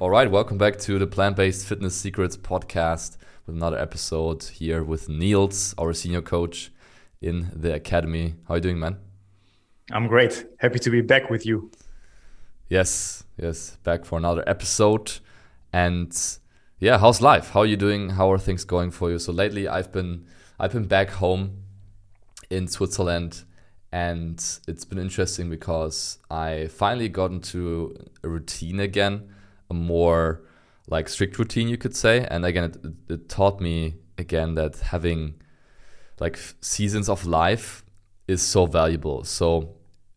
All right, welcome back to the Plant Based Fitness Secrets podcast with another episode here with Nils, our senior coach in the academy. How are you doing, man? I'm great. Happy to be back with you. Yes, yes, back for another episode. And yeah, how's life? How are you doing? How are things going for you? So lately, I've been I've been back home in Switzerland, and it's been interesting because I finally got into a routine again a more like strict routine, you could say. And again, it, it taught me again that having like seasons of life is so valuable. So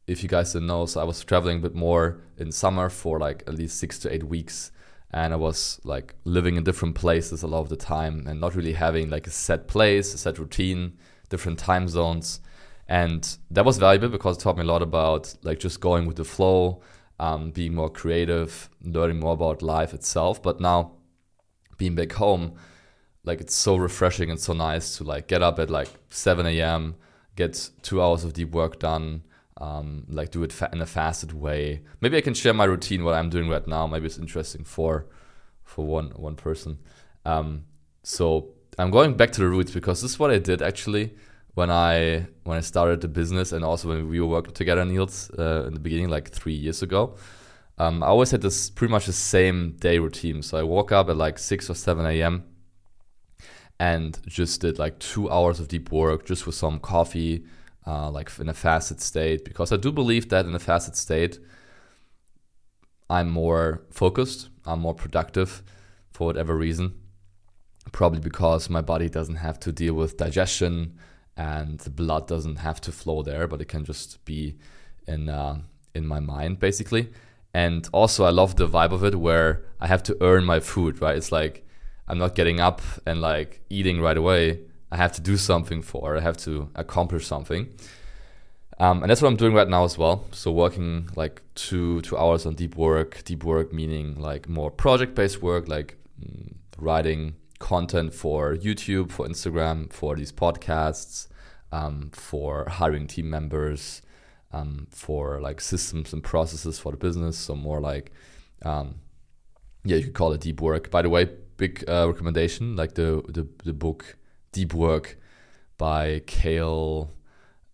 if you guys didn't know, so I was traveling a bit more in summer for like at least six to eight weeks. And I was like living in different places a lot of the time and not really having like a set place, a set routine, different time zones. And that was valuable because it taught me a lot about like just going with the flow, um, being more creative, learning more about life itself. But now, being back home, like it's so refreshing and so nice to like get up at like 7 a.m., get two hours of deep work done, um, like do it fa- in a fasted way. Maybe I can share my routine, what I'm doing right now. Maybe it's interesting for for one one person. Um, so I'm going back to the roots because this is what I did actually when I when I started the business and also when we were working together, Nils, uh, in the beginning, like three years ago. Um, I always had this pretty much the same day routine. So I woke up at like six or seven a.m. and just did like two hours of deep work, just with some coffee, uh, like in a fasted state, because I do believe that in a fasted state, I'm more focused, I'm more productive, for whatever reason. Probably because my body doesn't have to deal with digestion and the blood doesn't have to flow there, but it can just be in uh, in my mind basically. And also, I love the vibe of it where I have to earn my food. Right? It's like I'm not getting up and like eating right away. I have to do something for. I have to accomplish something. Um, and that's what I'm doing right now as well. So working like two two hours on deep work. Deep work meaning like more project based work, like mm, writing content for YouTube, for Instagram, for these podcasts, um, for hiring team members, um, for like systems and processes for the business. So more like, um, yeah, you could call it deep work. By the way, big uh, recommendation, like the, the the book Deep Work by Cal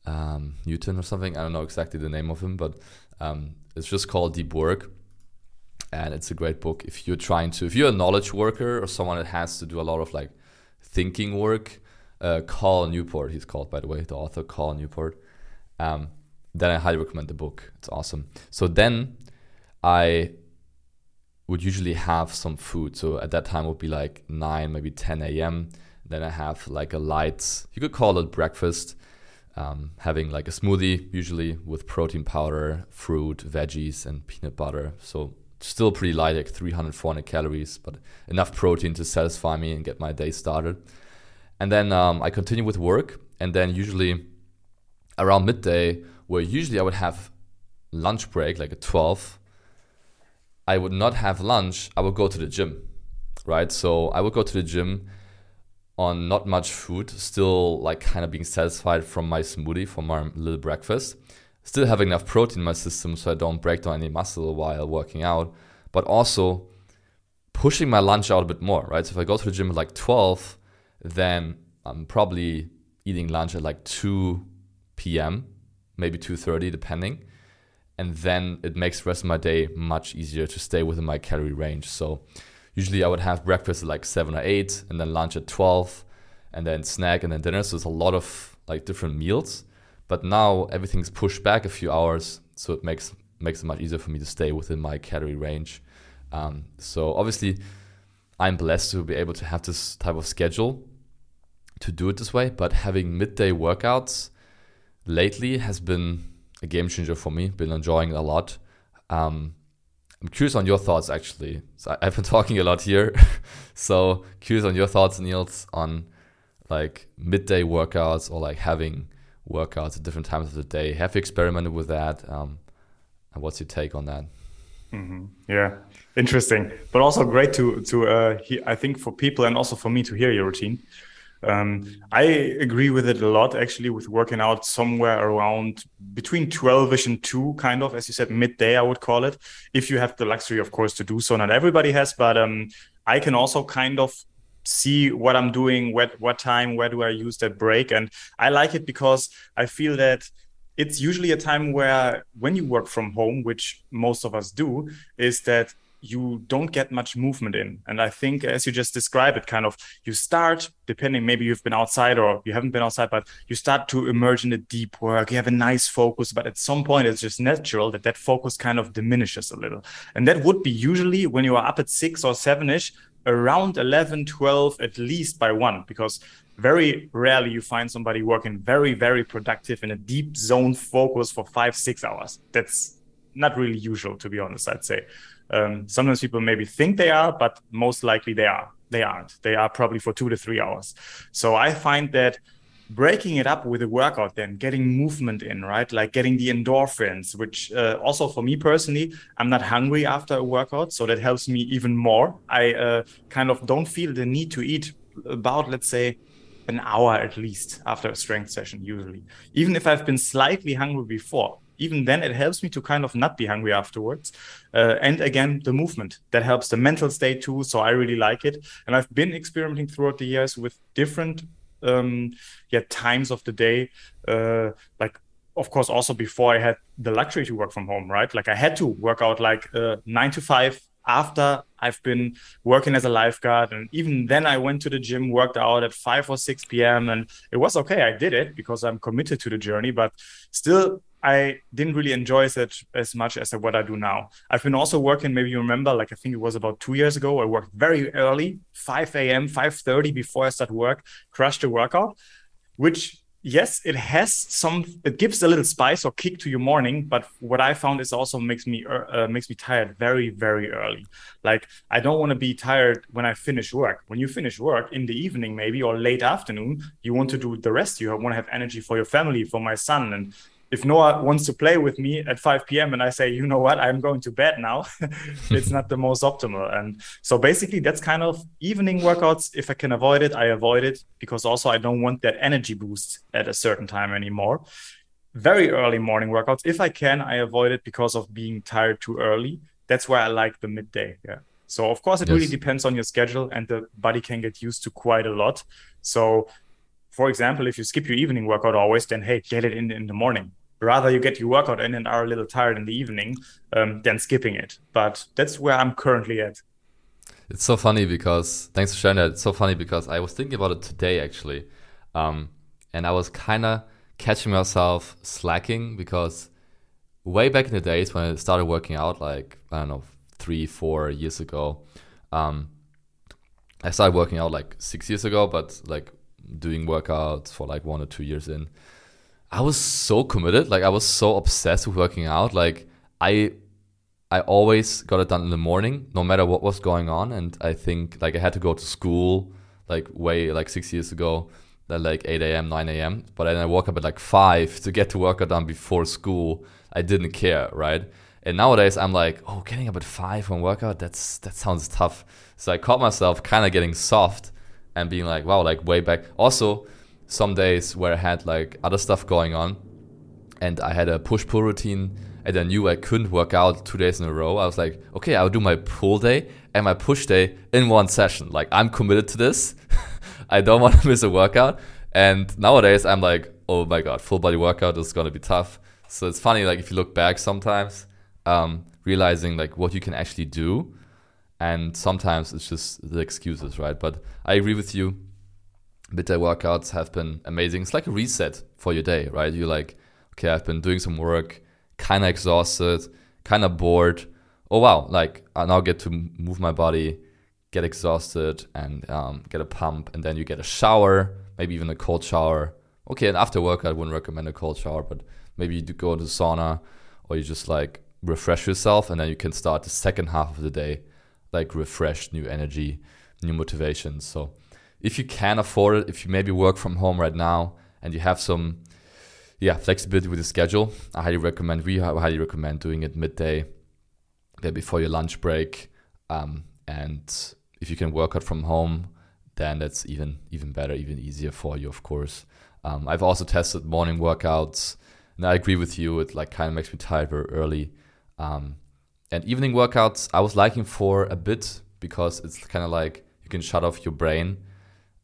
um, Newton or something. I don't know exactly the name of him, but um, it's just called Deep Work and it's a great book if you're trying to if you're a knowledge worker or someone that has to do a lot of like thinking work uh, Cal Newport he's called by the way the author Cal Newport. Um, then I highly recommend the book. It's awesome. So then I would usually have some food. So at that time would be like 9 maybe 10 a.m then I have like a light you could call it breakfast um, having like a smoothie usually with protein powder fruit veggies and peanut butter. So still pretty light, like 300, 400 calories, but enough protein to satisfy me and get my day started. And then um, I continue with work, and then usually around midday, where usually I would have lunch break, like at 12, I would not have lunch, I would go to the gym, right? So I would go to the gym on not much food, still like kind of being satisfied from my smoothie, from my little breakfast still having enough protein in my system so I don't break down any muscle while working out, but also pushing my lunch out a bit more, right? So if I go to the gym at like 12, then I'm probably eating lunch at like 2 p.m., maybe 2:30 depending. And then it makes the rest of my day much easier to stay within my calorie range. So usually I would have breakfast at like 7 or 8 and then lunch at 12 and then snack and then dinner. So it's a lot of like different meals but now everything's pushed back a few hours, so it makes makes it much easier for me to stay within my calorie range. Um, so obviously, I'm blessed to be able to have this type of schedule to do it this way. But having midday workouts lately has been a game changer for me. Been enjoying it a lot. Um, I'm curious on your thoughts actually. So I've been talking a lot here, so curious on your thoughts, Nils, on like midday workouts or like having workouts at different times of the day. Have you experimented with that? Um, and what's your take on that? Mm-hmm. Yeah, interesting, but also great to to uh, he, I think for people and also for me to hear your routine. Um, I agree with it a lot actually with working out somewhere around between 12ish and 2 kind of as you said midday I would call it if you have the luxury of course to do so not everybody has but um, I can also kind of see what I'm doing what what time where do I use that break and I like it because I feel that it's usually a time where when you work from home which most of us do is that you don't get much movement in. And I think, as you just described it, kind of you start, depending, maybe you've been outside or you haven't been outside, but you start to emerge in the deep work. You have a nice focus, but at some point, it's just natural that that focus kind of diminishes a little. And that would be usually when you are up at six or seven ish, around 11, 12, at least by one, because very rarely you find somebody working very, very productive in a deep zone focus for five, six hours. That's not really usual, to be honest, I'd say. Um, sometimes people maybe think they are, but most likely they are. They aren't. They are probably for two to three hours. So I find that breaking it up with a workout, then getting movement in, right? Like getting the endorphins, which uh, also for me personally, I'm not hungry after a workout. So that helps me even more. I uh, kind of don't feel the need to eat about, let's say, an hour at least after a strength session, usually. Even if I've been slightly hungry before, even then it helps me to kind of not be hungry afterwards uh, and again the movement that helps the mental state too so i really like it and i've been experimenting throughout the years with different um yeah times of the day uh like of course also before i had the luxury to work from home right like i had to work out like uh, nine to five after I've been working as a lifeguard. And even then, I went to the gym, worked out at 5 or 6 p.m. And it was okay. I did it because I'm committed to the journey. But still, I didn't really enjoy it as much as what I do now. I've been also working, maybe you remember, like I think it was about two years ago. I worked very early, 5 a.m., 5:30 before I start work, crushed the workout, which yes, it has some. It gives a little spice or kick to your morning, but what I found is also makes me uh, makes me tired very very early. Like I don't want to be tired when I finish work. When you finish work in the evening, maybe or late afternoon, you want to do the rest. You want to have energy for your family, for my son, and if Noah wants to play with me at 5 p.m. and I say, you know what, I'm going to bed now, it's not the most optimal. And so basically, that's kind of evening workouts. If I can avoid it, I avoid it because also I don't want that energy boost at a certain time anymore. Very early morning workouts, if I can, I avoid it because of being tired too early. That's why I like the midday. Yeah. So of course, it yes. really depends on your schedule, and the body can get used to quite a lot. So for example, if you skip your evening workout always, then hey, get it in in the morning. Rather, you get your workout in and are a little tired in the evening um, than skipping it. But that's where I'm currently at. It's so funny because thanks for sharing that. It's so funny because I was thinking about it today actually, um, and I was kind of catching myself slacking because way back in the days when I started working out, like I don't know, three, four years ago, um, I started working out like six years ago, but like doing workouts for like one or two years in, I was so committed. Like I was so obsessed with working out. Like I I always got it done in the morning, no matter what was going on. And I think like I had to go to school like way like six years ago, at like 8 a.m., 9 a.m. But then I woke up at like five to get to workout done before school. I didn't care, right? And nowadays I'm like, oh, getting up at five for workout, that's that sounds tough. So I caught myself kind of getting soft and being like, wow, like way back. Also, some days where I had like other stuff going on and I had a push pull routine and I knew I couldn't work out two days in a row. I was like, okay, I'll do my pull day and my push day in one session. Like, I'm committed to this. I don't want to miss a workout. And nowadays, I'm like, oh my God, full body workout is going to be tough. So it's funny, like, if you look back sometimes, um, realizing like what you can actually do and sometimes it's just the excuses, right? But I agree with you. Midday workouts have been amazing. It's like a reset for your day, right? You're like, okay, I've been doing some work, kind of exhausted, kind of bored. Oh wow, like I now get to move my body, get exhausted, and um, get a pump, and then you get a shower, maybe even a cold shower. Okay, and after work, I wouldn't recommend a cold shower, but maybe you go to sauna, or you just like refresh yourself and then you can start the second half of the day like refreshed new energy new motivation so if you can afford it if you maybe work from home right now and you have some yeah flexibility with the schedule i highly recommend we highly recommend doing it midday before your lunch break um, and if you can work out from home then that's even even better even easier for you of course. Um, i've also tested morning workouts and i agree with you it like kind of makes me tired very early. Um, and evening workouts i was liking for a bit because it's kind of like you can shut off your brain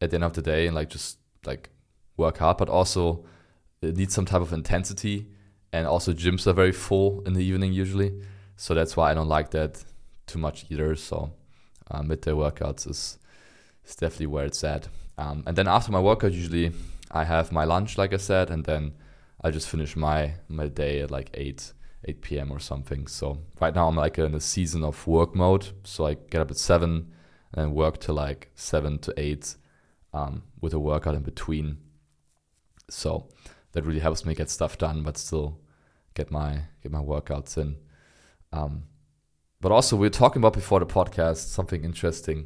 at the end of the day and like just like work hard but also it needs some type of intensity. And also gyms are very full in the evening usually. So that's why i don't like that too much either. So uh, midday workouts is, is definitely where it's at. Um, and then after my workout usually i have my lunch like i said and then i just finish my my day at like 8 8 p.m or something. So right now i'm like in a season of work mode. So i get up at 7 and work till like 7 to 8 um, with a workout in between so that really helps me get stuff done, but still get my get my workouts in. Um, but also, we are talking about before the podcast something interesting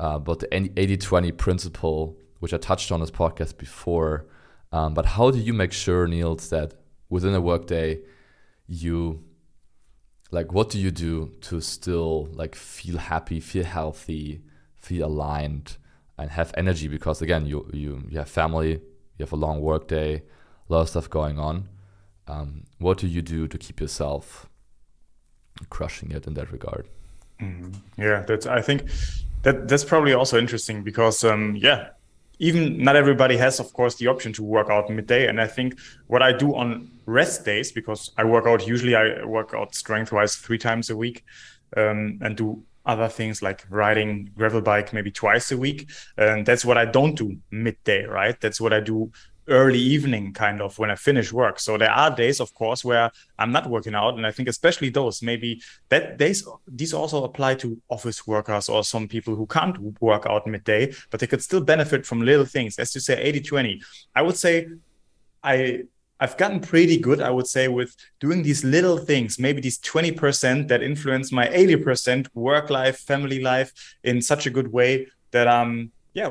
uh, about the 80-20 principle, which I touched on this podcast before. Um, but how do you make sure, Nils, that within a workday, you like what do you do to still like feel happy, feel healthy, feel aligned, and have energy? Because again, you you you have family, you have a long workday a lot of stuff going on. Um, what do you do to keep yourself crushing it in that regard? Mm-hmm. Yeah, that's. I think that that's probably also interesting because um, yeah, even not everybody has, of course, the option to work out midday. And I think what I do on rest days, because I work out usually, I work out strength wise three times a week, um, and do other things like riding gravel bike maybe twice a week. And that's what I don't do midday, right? That's what I do early evening kind of when I finish work. So there are days, of course, where I'm not working out, and I think especially those maybe that days these also apply to office workers or some people who can't work out midday, but they could still benefit from little things. As you say, 80-20. I would say I I've gotten pretty good, I would say, with doing these little things, maybe these 20% that influence my 80% work life, family life in such a good way that I'm yeah,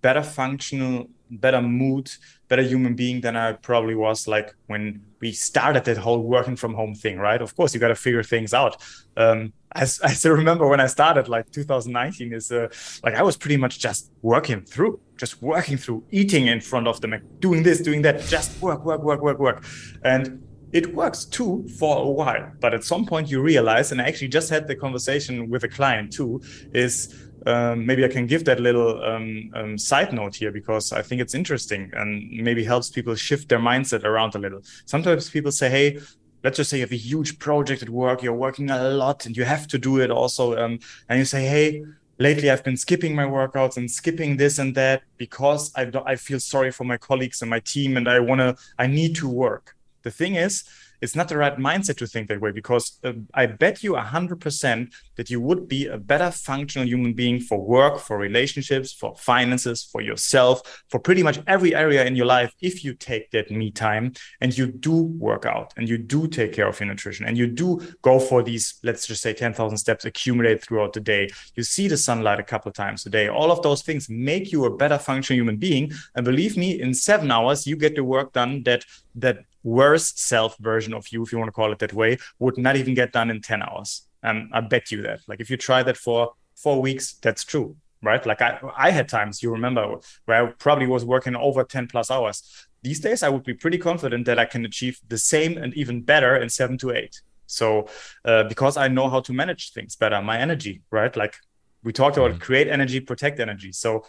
better functional, better mood, better human being than I probably was like when we started that whole working from home thing, right? Of course, you got to figure things out. Um, I, I still remember when I started, like 2019, is uh, like I was pretty much just working through, just working through, eating in front of the Mac, doing this, doing that, just work, work, work, work, work. And it works too for a while. But at some point, you realize, and I actually just had the conversation with a client too, is um, maybe I can give that little um, um, side note here because I think it's interesting and maybe helps people shift their mindset around a little. Sometimes people say, "Hey, let's just say you have a huge project at work, you're working a lot, and you have to do it also," um, and you say, "Hey." Lately, I've been skipping my workouts and skipping this and that because I, I feel sorry for my colleagues and my team, and I wanna, I need to work. The thing is, it's not the right mindset to think that way because uh, I bet you 100% that you would be a better functional human being for work, for relationships, for finances, for yourself, for pretty much every area in your life if you take that me time and you do work out and you do take care of your nutrition and you do go for these, let's just say 10,000 steps accumulated throughout the day. You see the sunlight a couple times a day. All of those things make you a better functional human being. And believe me, in seven hours, you get the work done that that worse self version of you, if you want to call it that way, would not even get done in 10 hours. And I bet you that. Like if you try that for four weeks, that's true. Right. Like I, I had times, you remember, where I probably was working over 10 plus hours. These days, I would be pretty confident that I can achieve the same and even better in seven to eight. So, uh, because I know how to manage things better, my energy, right? Like we talked about mm-hmm. create energy, protect energy. So,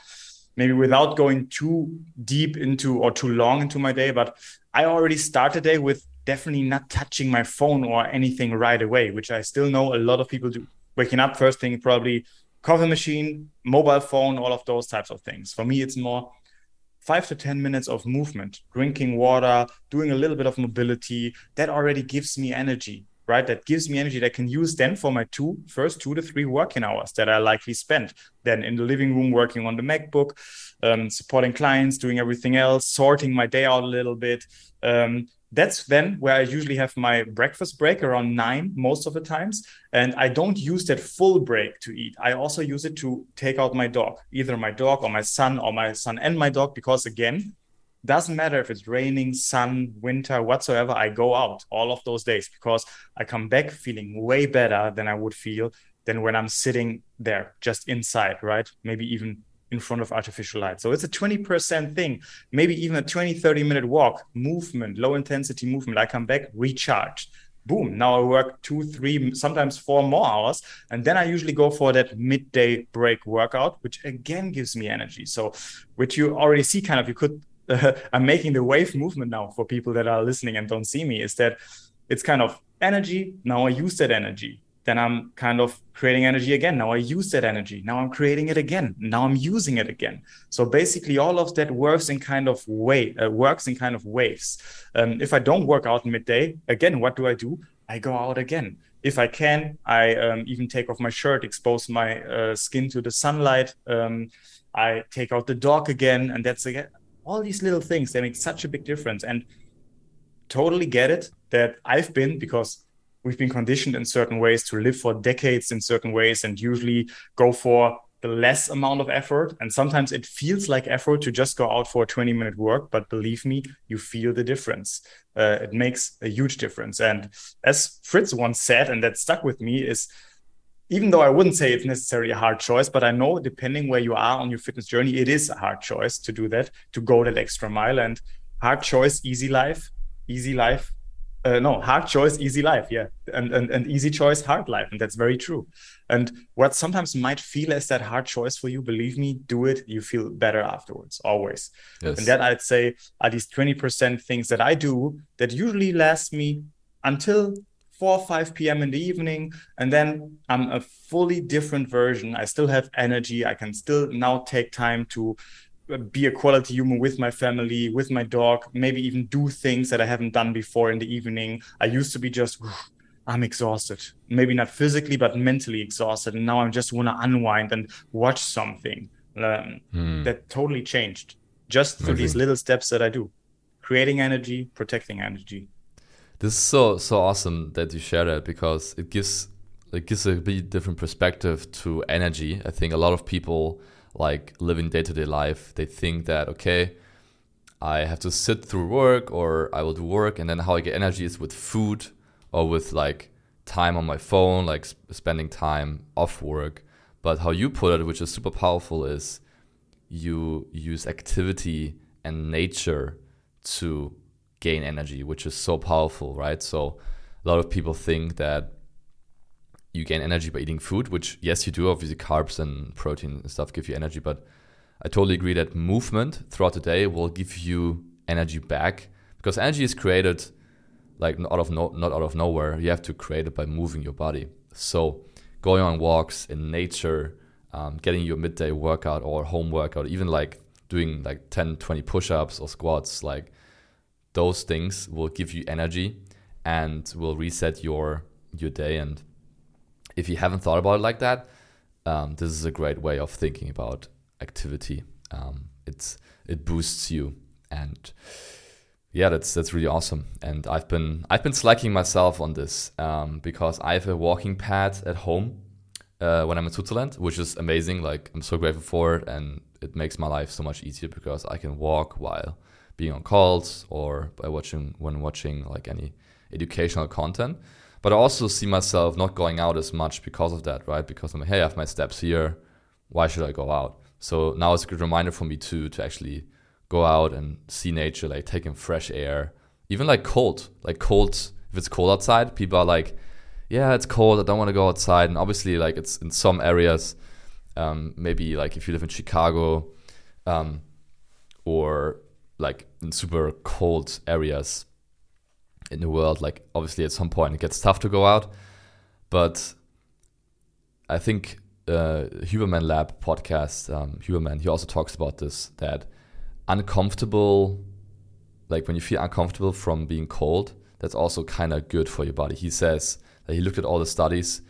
maybe without going too deep into or too long into my day, but I already start the day with definitely not touching my phone or anything right away, which I still know a lot of people do. Waking up first thing, probably coffee machine, mobile phone, all of those types of things. For me, it's more five to 10 minutes of movement, drinking water, doing a little bit of mobility. That already gives me energy right? That gives me energy that I can use then for my two first two to three working hours that I likely spend then in the living room working on the MacBook, um, supporting clients, doing everything else, sorting my day out a little bit, um, that's then where I usually have my breakfast break around nine most of the times. And I don't use that full break to eat. I also use it to take out my dog, either my dog or my son or my son and my dog, because again, doesn't matter if it's raining, sun, winter, whatsoever, I go out all of those days because I come back feeling way better than I would feel than when I'm sitting there just inside, right? Maybe even in front of artificial light. So it's a 20% thing, maybe even a 20, 30 minute walk, movement, low intensity movement. I come back recharged. Boom. Now I work two, three, sometimes four more hours. And then I usually go for that midday break workout, which again gives me energy. So, which you already see kind of, you could, uh, I'm making the wave movement now for people that are listening and don't see me, is that it's kind of energy. Now I use that energy then I'm kind of creating energy again. Now I use that energy. Now I'm creating it again. Now I'm using it again. So basically, all of that works in kind of way uh, works in kind of waves. Um, if I don't work out midday, again, what do I do? I go out again. If I can, I um, even take off my shirt, expose my uh, skin to the sunlight. Um, I take out the dog again, and that's again all these little things. They make such a big difference. And totally get it that I've been because we've been conditioned in certain ways to live for decades in certain ways and usually go for the less amount of effort. And sometimes it feels like effort to just go out for a 20 minute work, but believe me, you feel the difference. Uh, it makes a huge difference. And as Fritz once said, and that stuck with me, is even though I wouldn't say it's necessarily a hard choice, but I know depending where you are on your fitness journey, it is a hard choice to do that, to go that extra mile. And hard choice, easy life, easy life, uh, no hard choice easy life. Yeah. And, and and easy choice hard life. And that's very true. And what sometimes might feel as that hard choice for you believe me do it you feel better afterwards always. Yes. and that i'd say are these 20% things that i do that usually last me until 4 or 5 p.m in the evening and then i'm a fully different version i still have energy i can still now take time to be a quality human with my family, with my dog, maybe even do things that I haven't done before in the evening. I used to be just, I'm exhausted, maybe not physically, but mentally exhausted. And now I just want to unwind and watch something. Um, hmm. That totally changed just through Amazing. these little steps that I do creating energy, protecting energy. This is so so awesome that you share that because it gives it gives a bit different perspective to energy. I think a lot of people like living day to day life, they think that, okay, I have to sit through work or I will do work, and then how I get energy is with food or with like time on my phone, like sp- spending time off work. But how you put it, which is super powerful, is you use activity and nature to gain energy, which is so powerful, right? So a lot of people think that you gain energy by eating food, which yes, you do. Obviously, carbs and protein and stuff give you energy, but I totally agree that movement throughout the day will give you energy back because energy is created like out of no, not out of nowhere. You have to create it by moving your body. So going on walks in nature, um, getting your midday workout or home workout, even like doing like 10, 20 push-ups or squats, like those things will give you energy and will reset your your day and if you haven't thought about it like that, um, this is a great way of thinking about activity. Um, it's it boosts you, and yeah, that's that's really awesome. And I've been I've been slacking myself on this um, because I have a walking pad at home uh, when I'm in Switzerland, which is amazing. Like I'm so grateful for it, and it makes my life so much easier because I can walk while being on calls or by watching when watching like any educational content. But I also see myself not going out as much because of that, right? Because I'm like, hey, I have my steps here. Why should I go out? So now it's a good reminder for me too to actually go out and see nature, like taking fresh air, even like cold, like cold. If it's cold outside, people are like, yeah, it's cold. I don't want to go outside. And obviously, like it's in some areas, um, maybe like if you live in Chicago, um, or like in super cold areas, in the world. Like obviously at some point it gets tough to go out, but I think uh, Huberman Lab podcast, um, Huberman, he also talks about this that uncomfortable, like when you feel uncomfortable from being cold, that's also kind of good for your body. He says that he looked at all the studies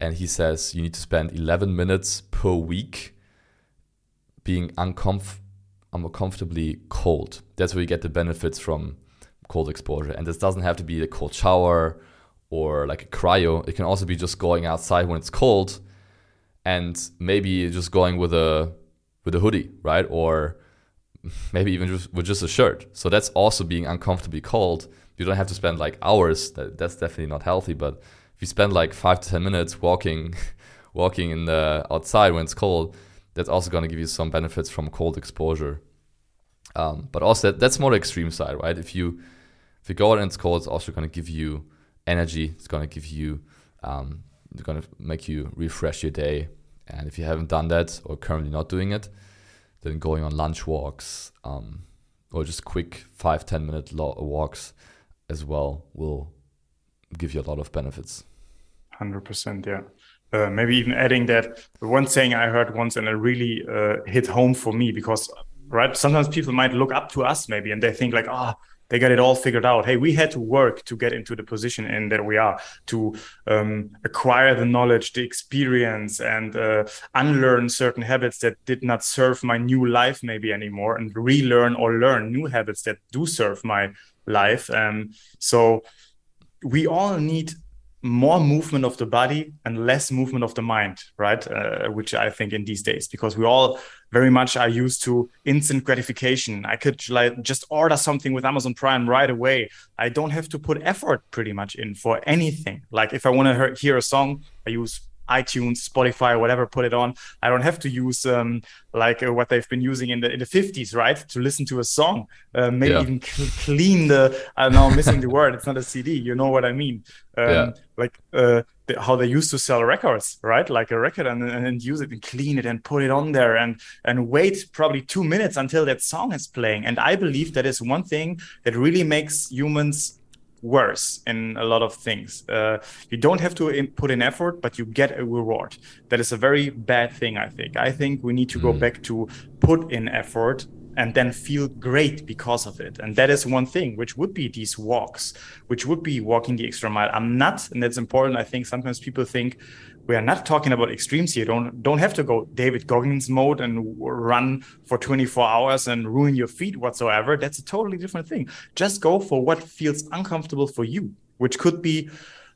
and he says you need to spend 11 minutes per week being uncomf- uncomfortably cold. That's where you get the benefits from cold exposure. And this doesn't have to be a cold shower or like a cryo. It can also be just going outside when it's cold and maybe just going with a with a hoodie, right? Or maybe even just with just a shirt. So that's also being uncomfortably cold. You don't have to spend like hours. That, that's definitely not healthy. But if you spend like five to ten minutes walking, walking in the outside when it's cold, that's also going to give you some benefits from cold exposure. Um, but also that, that's more the extreme side, right? If you if you go out and it's cold, it's also going to give you energy. It's going to give you um, it's going to make you refresh your day. And if you haven't done that or currently not doing it, then going on lunch walks um, or just quick five ten minute walks as well will give you a lot of benefits. 100%, yeah. Uh, maybe even adding that one saying I heard once and it really uh, hit home for me because, right, sometimes people might look up to us maybe and they think like, ah, oh, they got it all figured out. Hey, we had to work to get into the position in that we are to um, acquire the knowledge, the experience, and uh, unlearn certain habits that did not serve my new life maybe anymore, and relearn or learn new habits that do serve my life. Um, so we all need more movement of the body and less movement of the mind, right? Uh, which I think in these days, because we all very much are used to instant gratification. I could like just order something with Amazon Prime right away. I don't have to put effort pretty much in for anything. Like if I want to hear a song, I use iTunes, Spotify, whatever, put it on. I don't have to use um, like uh, what they've been using in the in the 50s, right? To listen to a song, uh, maybe yeah. even cl- clean the. I'm now missing the word. It's not a CD. You know what I mean? Um, yeah. Like uh, the, how they used to sell records, right? Like a record and, and use it and clean it and put it on there and and wait probably two minutes until that song is playing. And I believe that is one thing that really makes humans worse in a lot of things. Uh, you don't have to put in effort, but you get a reward. That is a very bad thing, I think. I think we need to go back to put in effort and then feel great because of it. And that is one thing, which would be these walks, which would be walking the extra mile. I'm not, and that's important. I think sometimes people think we are not talking about extremes here. Don't don't have to go David Goggins mode and run for 24 hours and ruin your feet whatsoever. That's a totally different thing. Just go for what feels uncomfortable for you, which could be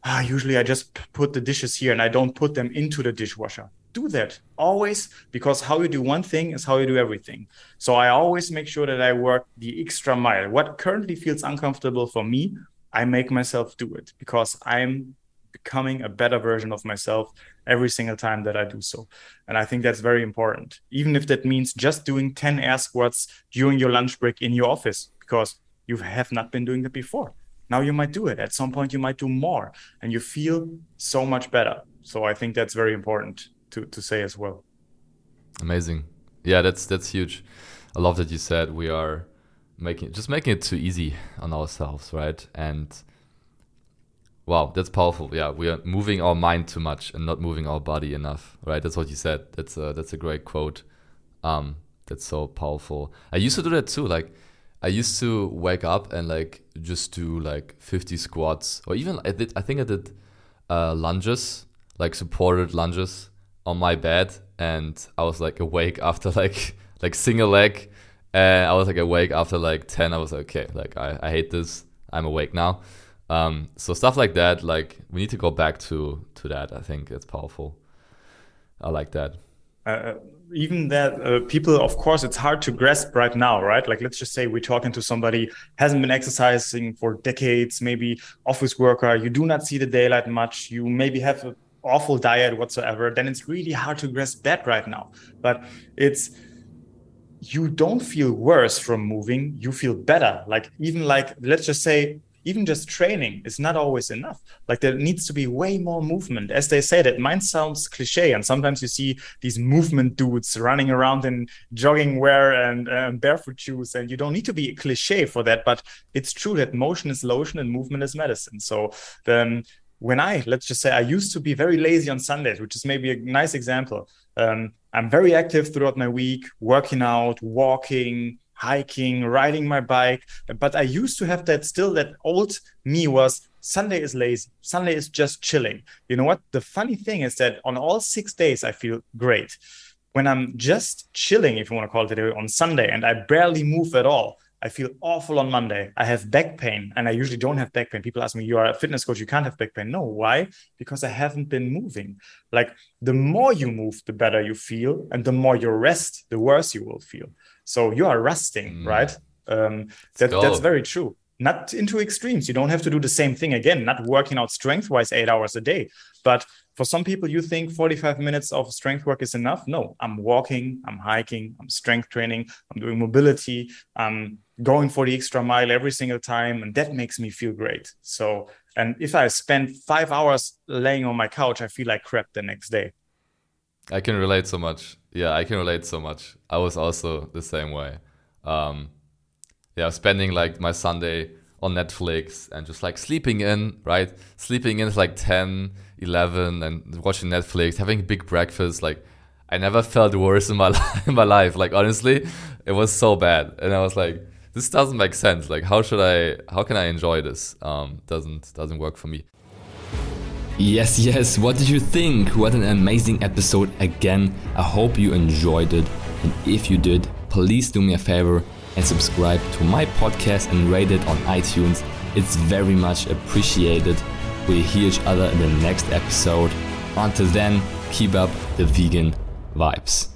ah, usually I just put the dishes here and I don't put them into the dishwasher. Do that always because how you do one thing is how you do everything. So I always make sure that I work the extra mile. What currently feels uncomfortable for me, I make myself do it because I'm becoming a better version of myself every single time that I do so. And I think that's very important, even if that means just doing 10 air squats during your lunch break in your office, because you have not been doing it before. Now you might do it. At some point, you might do more and you feel so much better. So I think that's very important to, to say as well. Amazing. Yeah, that's that's huge. I love that you said we are making just making it too easy on ourselves, right? And Wow, that's powerful. Yeah, we are moving our mind too much and not moving our body enough. Right? That's what you said. That's a, that's a great quote. Um, that's so powerful. I used to do that too. Like, I used to wake up and like just do like 50 squats, or even I did. I think I did uh, lunges, like supported lunges on my bed, and I was like awake after like like single leg, and I was like awake after like 10. I was like, okay, like I, I hate this. I'm awake now. Um, so stuff like that, like we need to go back to to that. I think it's powerful. I like that. Uh, uh, even that uh, people, of course, it's hard to grasp right now, right? Like let's just say we're talking to somebody hasn't been exercising for decades, maybe office worker. You do not see the daylight much. You maybe have an awful diet whatsoever. Then it's really hard to grasp that right now. But it's you don't feel worse from moving you feel better like even like let's just say even just training is not always enough. Like there needs to be way more movement. As they say, that mine sounds cliche, and sometimes you see these movement dudes running around in jogging wear and barefoot shoes, and you don't need to be a cliche for that. But it's true that motion is lotion and movement is medicine. So then when I, let's just say, I used to be very lazy on Sundays, which is maybe a nice example. Um, I'm very active throughout my week, working out, walking, hiking, riding my bike. But I used to have that still that old me was Sunday is lazy. Sunday is just chilling. You know what? The funny thing is that on all six days, I feel great. When I'm just chilling, if you want to call it on Sunday, and I barely move at all, I feel awful on Monday. I have back pain and I usually don't have back pain. People ask me, You are a fitness coach, you can't have back pain. No, why? Because I haven't been moving. Like the more you move, the better you feel. And the more you rest, the worse you will feel. So you are resting, mm. right? Um, that, that's very true not into extremes. You don't have to do the same thing again, not working out strength wise eight hours a day. But for some people, you think 45 minutes of strength work is enough. No, I'm walking, I'm hiking, I'm strength training, I'm doing mobility, I'm going for the extra mile every single time. And that makes me feel great. So, and if I spend five hours laying on my couch, I feel like crap the next day. I can relate so much. Yeah, I can relate so much. I was also the same way. Um, yeah, spending like my Sunday on Netflix and just like sleeping in, right? Sleeping in is like 10, 11 and watching Netflix, having a big breakfast. Like I never felt worse in my, in my life. Like honestly, it was so bad. And I was like, this doesn't make sense. Like how should I, how can I enjoy this? Um, doesn't, doesn't work for me. Yes, yes. What did you think? What an amazing episode again. I hope you enjoyed it. And if you did, please do me a favor and subscribe to my podcast and rate it on iTunes. It's very much appreciated. We'll hear each other in the next episode. Until then, keep up the vegan vibes.